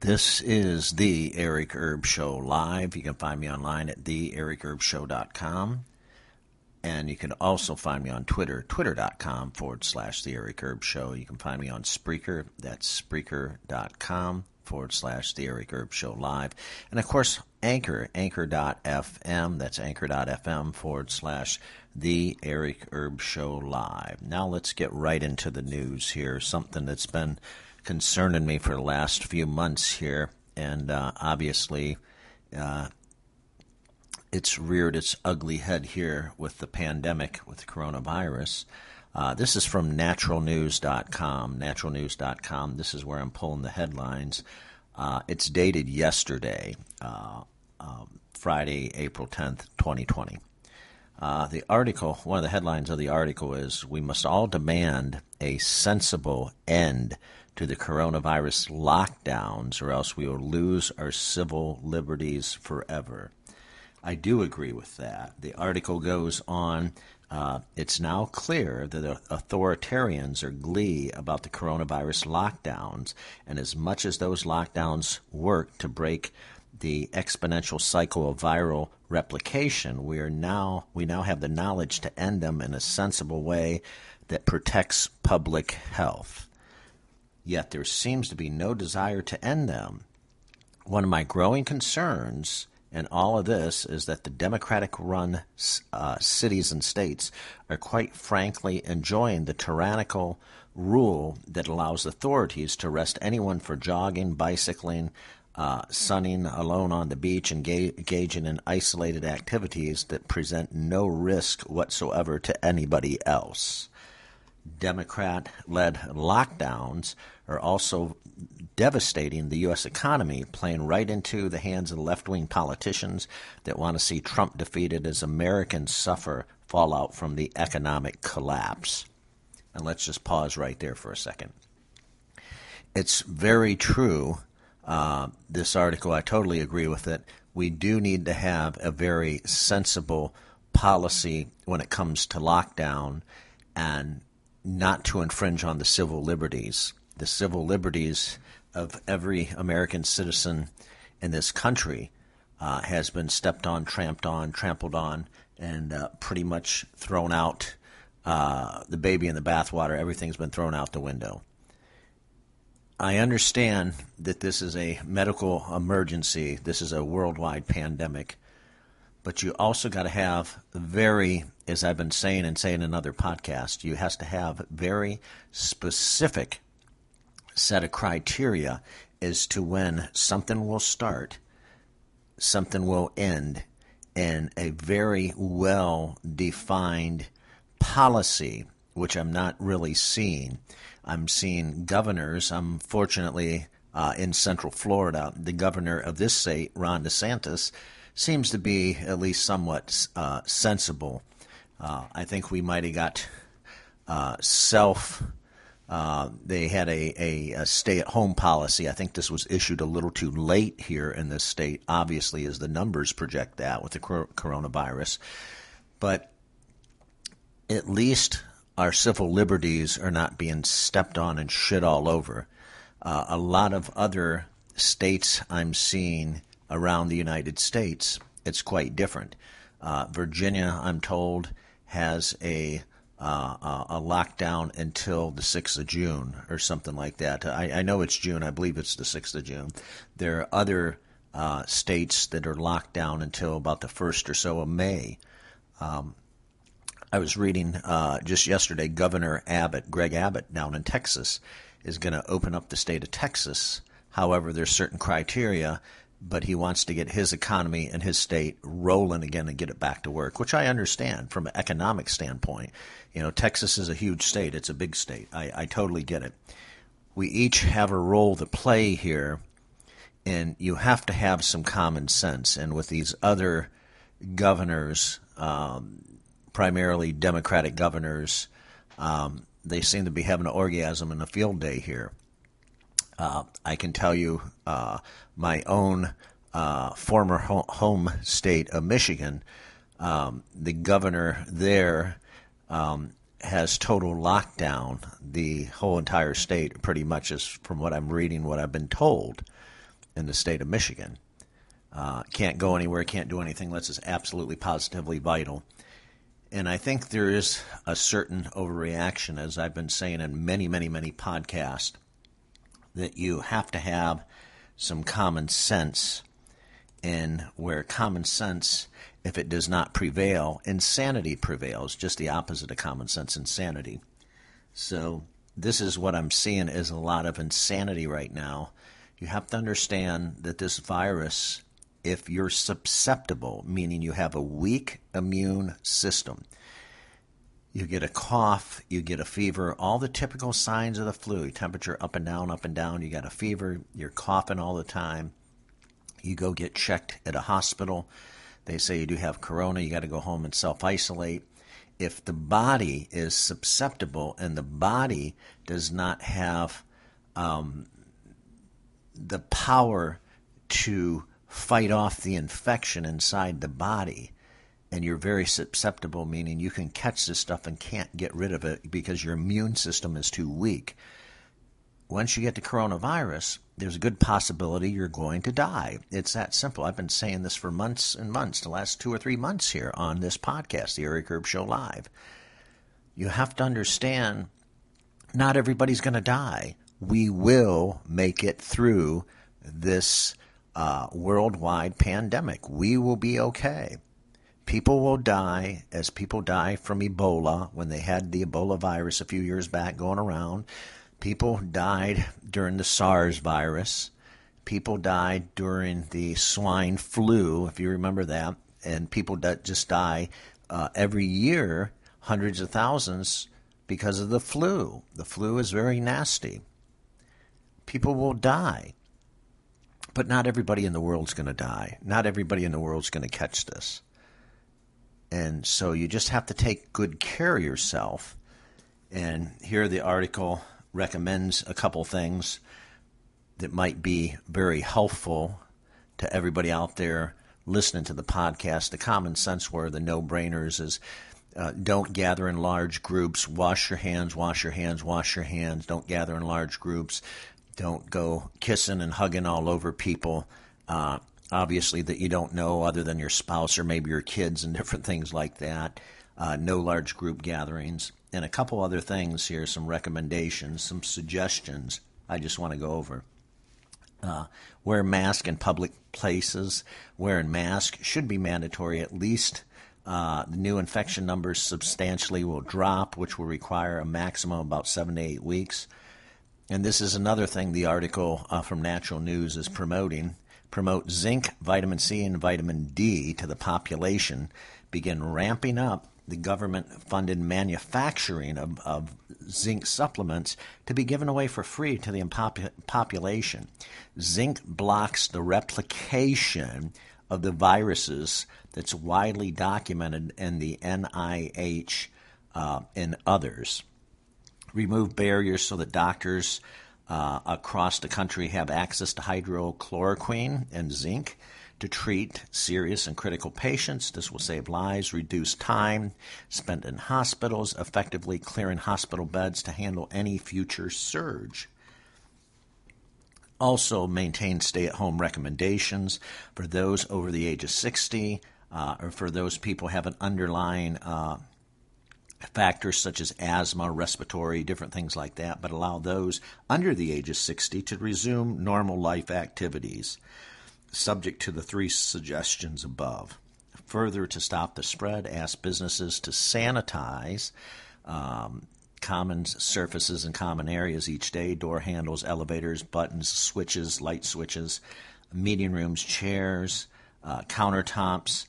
This is the Eric Erb Show live. You can find me online at theericerbshow.com. And you can also find me on Twitter, twitter.com forward slash the Eric Erb Show. You can find me on Spreaker, that's Spreaker.com forward slash the Eric Erb Show live. And of course, Anchor, anchor.fm, that's anchor.fm forward slash the Eric Erb Show live. Now let's get right into the news here. Something that's been concerning me for the last few months here, and uh, obviously uh, it's reared its ugly head here with the pandemic, with coronavirus. Uh, this is from naturalnews.com. Naturalnews.com. This is where I'm pulling the headlines. Uh, it's dated yesterday, uh, um, Friday, April 10th, 2020. Uh, the article, one of the headlines of the article is We must all demand a sensible end to the coronavirus lockdowns, or else we will lose our civil liberties forever. I do agree with that. The article goes on. Uh, it's now clear that the authoritarians are glee about the coronavirus lockdowns, and as much as those lockdowns work to break the exponential cycle of viral replication, we are now we now have the knowledge to end them in a sensible way that protects public health yet there seems to be no desire to end them. One of my growing concerns in all of this is that the Democratic run uh, cities and states are quite frankly enjoying the tyrannical rule that allows authorities to arrest anyone for jogging, bicycling, uh, sunning alone on the beach, and engaging in isolated activities that present no risk whatsoever to anybody else. Democrat led lockdowns are also devastating the U.S. economy, playing right into the hands of left wing politicians that want to see Trump defeated as Americans suffer fallout from the economic collapse. And let's just pause right there for a second. It's very true. Uh, this article, I totally agree with it. We do need to have a very sensible policy when it comes to lockdown and not to infringe on the civil liberties. The civil liberties of every American citizen in this country uh, has been stepped on, tramped on, trampled on, and uh, pretty much thrown out. Uh, the baby in the bathwater, everything's been thrown out the window. I understand that this is a medical emergency, this is a worldwide pandemic, but you also got to have very, as I've been saying and saying in other podcasts, you has to have very specific set of criteria as to when something will start, something will end, and a very well defined policy, which I'm not really seeing. I'm seeing governors. I'm fortunately uh, in Central Florida. The governor of this state, Ron DeSantis, seems to be at least somewhat uh, sensible. Uh, I think we might have got uh, self. Uh, they had a, a, a stay at home policy. I think this was issued a little too late here in this state, obviously, as the numbers project that with the coronavirus. But at least our civil liberties are not being stepped on and shit all over. Uh, a lot of other states I'm seeing around the United States, it's quite different. Uh, Virginia, I'm told, has a uh, a lockdown until the 6th of June or something like that. I, I, know it's June. I believe it's the 6th of June. There are other uh, states that are locked down until about the 1st or so of May. Um, I was reading uh, just yesterday, Governor Abbott, Greg Abbott, down in Texas, is going to open up the state of Texas. However, there's certain criteria but he wants to get his economy and his state rolling again and get it back to work, which I understand from an economic standpoint. You know, Texas is a huge state, it's a big state. I, I totally get it. We each have a role to play here, and you have to have some common sense. And with these other governors, um, primarily Democratic governors, um, they seem to be having an orgasm in a field day here. Uh, I can tell you uh, my own uh, former ho- home state of Michigan, um, the governor there um, has total lockdown. The whole entire state, pretty much, is from what I'm reading, what I've been told. in the state of Michigan. Uh, can't go anywhere, can't do anything unless it's absolutely positively vital. And I think there is a certain overreaction, as I've been saying in many, many, many podcasts, that you have to have some common sense. And where common sense, if it does not prevail, insanity prevails, just the opposite of common sense, insanity. So, this is what I'm seeing is a lot of insanity right now. You have to understand that this virus if you're susceptible, meaning you have a weak immune system. You get a cough, you get a fever, all the typical signs of the flu temperature up and down, up and down. You got a fever, you're coughing all the time. You go get checked at a hospital. They say you do have corona, you got to go home and self isolate. If the body is susceptible and the body does not have um, the power to fight off the infection inside the body and you're very susceptible, meaning you can catch this stuff and can't get rid of it because your immune system is too weak. Once you get the coronavirus, there's a good possibility you're going to die. It's that simple. I've been saying this for months and months, the last two or three months here on this podcast, the Eric Erb Show Live. You have to understand not everybody's going to die. We will make it through this uh, worldwide pandemic. We will be okay. People will die as people die from Ebola when they had the Ebola virus a few years back going around. People died during the SARS virus. People died during the swine flu, if you remember that. And people just die uh, every year, hundreds of thousands, because of the flu. The flu is very nasty. People will die. But not everybody in the world's going to die. Not everybody in the world's going to catch this. And so you just have to take good care of yourself. And here the article recommends a couple things that might be very helpful to everybody out there listening to the podcast. The common sense where the no brainers is uh, don't gather in large groups, wash your hands, wash your hands, wash your hands, don't gather in large groups, don't go kissing and hugging all over people. Uh, obviously, that you don't know other than your spouse or maybe your kids and different things like that. Uh, no large group gatherings. And a couple other things here, some recommendations, some suggestions I just want to go over. Uh, wear mask in public places. Wearing mask should be mandatory at least. Uh, the new infection numbers substantially will drop, which will require a maximum of about seven to eight weeks and this is another thing the article uh, from Natural News is promoting promote zinc, vitamin C, and vitamin D to the population, begin ramping up the government funded manufacturing of, of, zinc supplements to be given away for free to the population. Zinc blocks the replication of the viruses that's widely documented in the NIH uh, and others remove barriers so that doctors uh, across the country have access to hydrochloroquine and zinc to treat serious and critical patients. This will save lives, reduce time spent in hospitals, effectively clearing hospital beds to handle any future surge. Also, maintain stay at home recommendations for those over the age of 60 uh, or for those people have an underlying uh, factors such as asthma, respiratory, different things like that, but allow those under the age of 60 to resume normal life activities, subject to the three suggestions above. Further, to stop the spread, ask businesses to sanitize um, common surfaces and common areas each day door handles, elevators, buttons, switches, light switches, meeting rooms, chairs, uh, countertops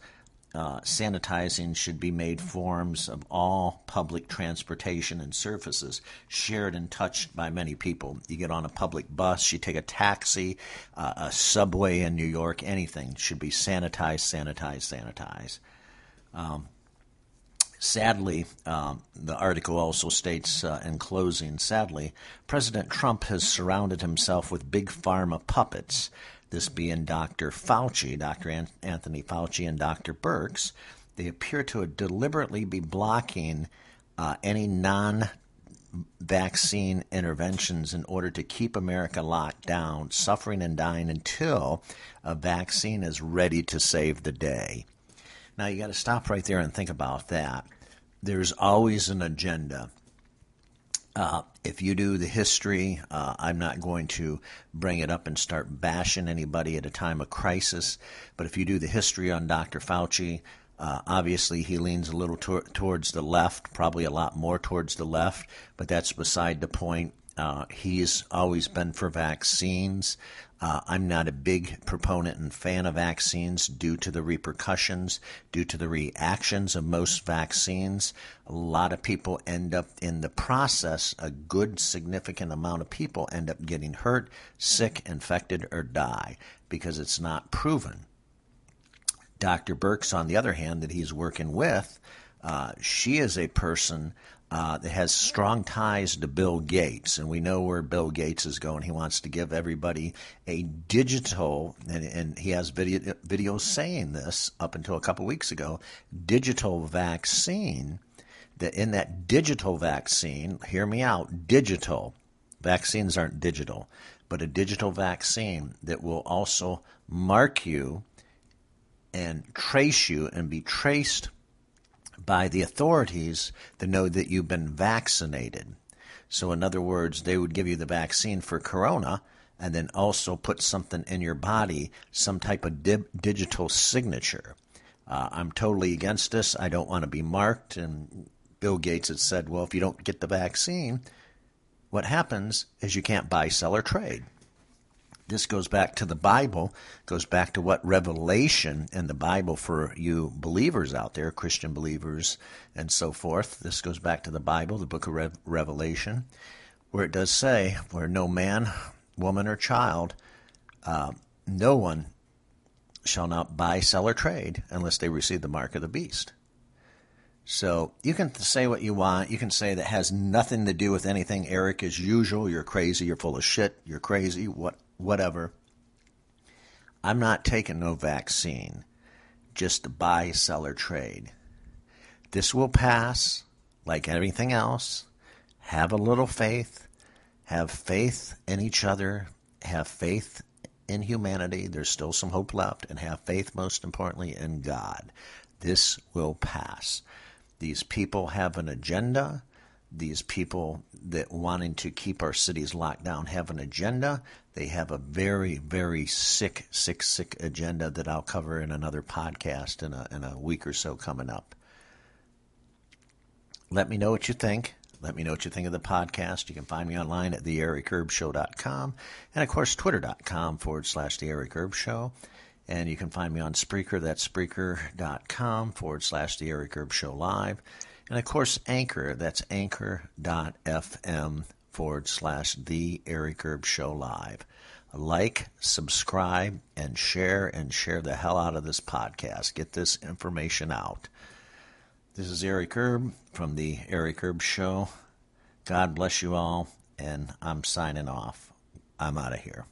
uh, sanitizing should be made forms of all public transportation and surfaces shared and touched by many people. You get on a public bus, you take a taxi, uh, a subway in New York, anything should be sanitized, sanitized, sanitized. Um, sadly, um, the article also states uh, in closing, sadly, President Trump has surrounded himself with big pharma puppets this being Dr. Fauci, Dr. Anthony Fauci, and Dr. Birx, they appear to deliberately be blocking uh, any non vaccine interventions in order to keep America locked down, suffering and dying until a vaccine is ready to save the day. Now, you got to stop right there and think about that. There's always an agenda. Uh, if you do the history, uh, I'm not going to bring it up and start bashing anybody at a time of crisis. But if you do the history on Dr. Fauci, uh, obviously he leans a little tor- towards the left, probably a lot more towards the left, but that's beside the point. Uh, he's always been for vaccines. Uh, I'm not a big proponent and fan of vaccines due to the repercussions, due to the reactions of most vaccines. A lot of people end up in the process, a good significant amount of people end up getting hurt, sick, infected, or die because it's not proven. Dr. Birx, on the other hand, that he's working with, uh, she is a person uh, that has strong ties to Bill Gates, and we know where Bill Gates is going. He wants to give everybody a digital, and, and he has video, videos saying this up until a couple weeks ago, digital vaccine. That in that digital vaccine, hear me out, digital vaccines aren't digital, but a digital vaccine that will also mark you and trace you and be traced by the authorities to know that you've been vaccinated. So, in other words, they would give you the vaccine for corona and then also put something in your body, some type of di- digital signature. Uh, I'm totally against this. I don't want to be marked. And Bill Gates had said, well, if you don't get the vaccine, what happens is you can't buy, sell, or trade. This goes back to the Bible, goes back to what revelation in the Bible for you believers out there, Christian believers and so forth. This goes back to the Bible, the book of Re- Revelation, where it does say, where no man, woman, or child, uh, no one shall not buy, sell, or trade unless they receive the mark of the beast. So you can say what you want. You can say that has nothing to do with anything. Eric, as usual, you're crazy. You're full of shit. You're crazy. What whatever. I'm not taking no vaccine just to buy, sell, or trade. This will pass like everything else. Have a little faith. Have faith in each other. Have faith in humanity. There's still some hope left. And have faith, most importantly, in God. This will pass. These people have an agenda these people that wanting to keep our cities locked down have an agenda. They have a very, very sick, sick, sick agenda that I'll cover in another podcast in a, in a week or so coming up. Let me know what you think. Let me know what you think of the podcast. You can find me online at theericerbshow.com and, of course, twitter.com forward slash the Eric Erb Show. And you can find me on Spreaker. That's Spreaker.com forward slash the Eric Erb Show Live. And of course, Anchor, that's anchor.fm forward slash The Eric Erb Show Live. Like, subscribe, and share, and share the hell out of this podcast. Get this information out. This is Eric Erb from The Eric Erb Show. God bless you all, and I'm signing off. I'm out of here.